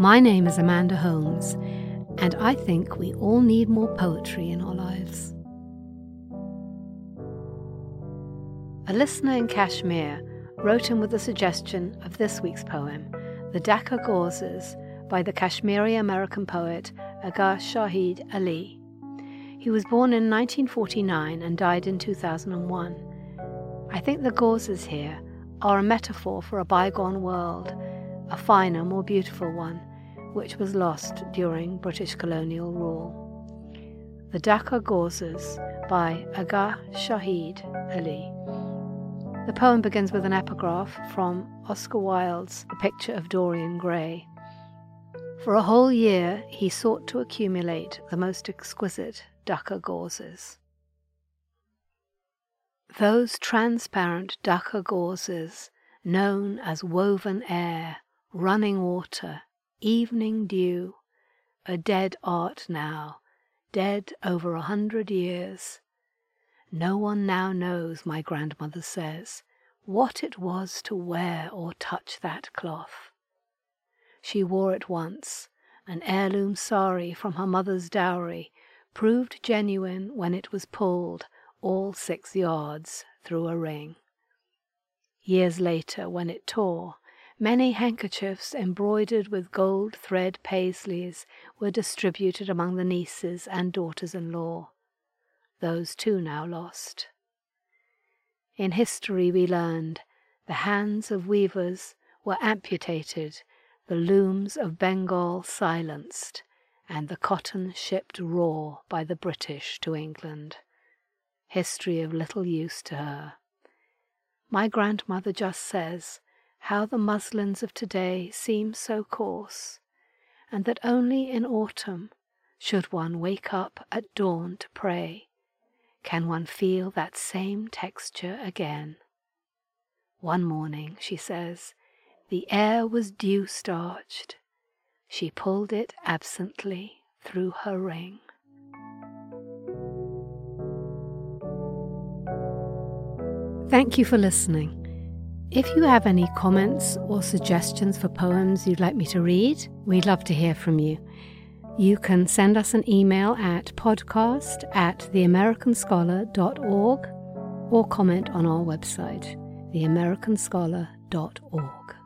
My name is Amanda Holmes, and I think we all need more poetry in our lives. A listener in Kashmir wrote in with a suggestion of this week's poem, The Dhaka Gauzes, by the Kashmiri American poet Agha Shahid Ali. He was born in 1949 and died in 2001. I think the gauzes here are a metaphor for a bygone world, a finer, more beautiful one, which was lost during British colonial rule. The Dhaka Gauzes by Agha Shahid Ali. The poem begins with an epigraph from Oscar Wilde's The Picture of Dorian Gray. For a whole year he sought to accumulate the most exquisite Dhaka gauzes. Those transparent Dhaka gauzes, known as woven air, running water, evening dew, a dead art now, dead over a hundred years. No one now knows, my grandmother says, what it was to wear or touch that cloth. She wore it once, an heirloom sari from her mother's dowry, proved genuine when it was pulled all six yards through a ring. Years later, when it tore, Many handkerchiefs embroidered with gold thread paisleys were distributed among the nieces and daughters in law. Those too now lost. In history we learned the hands of weavers were amputated, the looms of Bengal silenced, and the cotton shipped raw by the British to England. History of little use to her. My grandmother just says how the muslins of today seem so coarse, and that only in autumn, should one wake up at dawn to pray, can one feel that same texture again. One morning, she says, the air was dew starched. She pulled it absently through her ring. Thank you for listening. If you have any comments or suggestions for poems you'd like me to read, we'd love to hear from you. You can send us an email at podcast at theamericanscholar.org or comment on our website, theamericanscholar.org.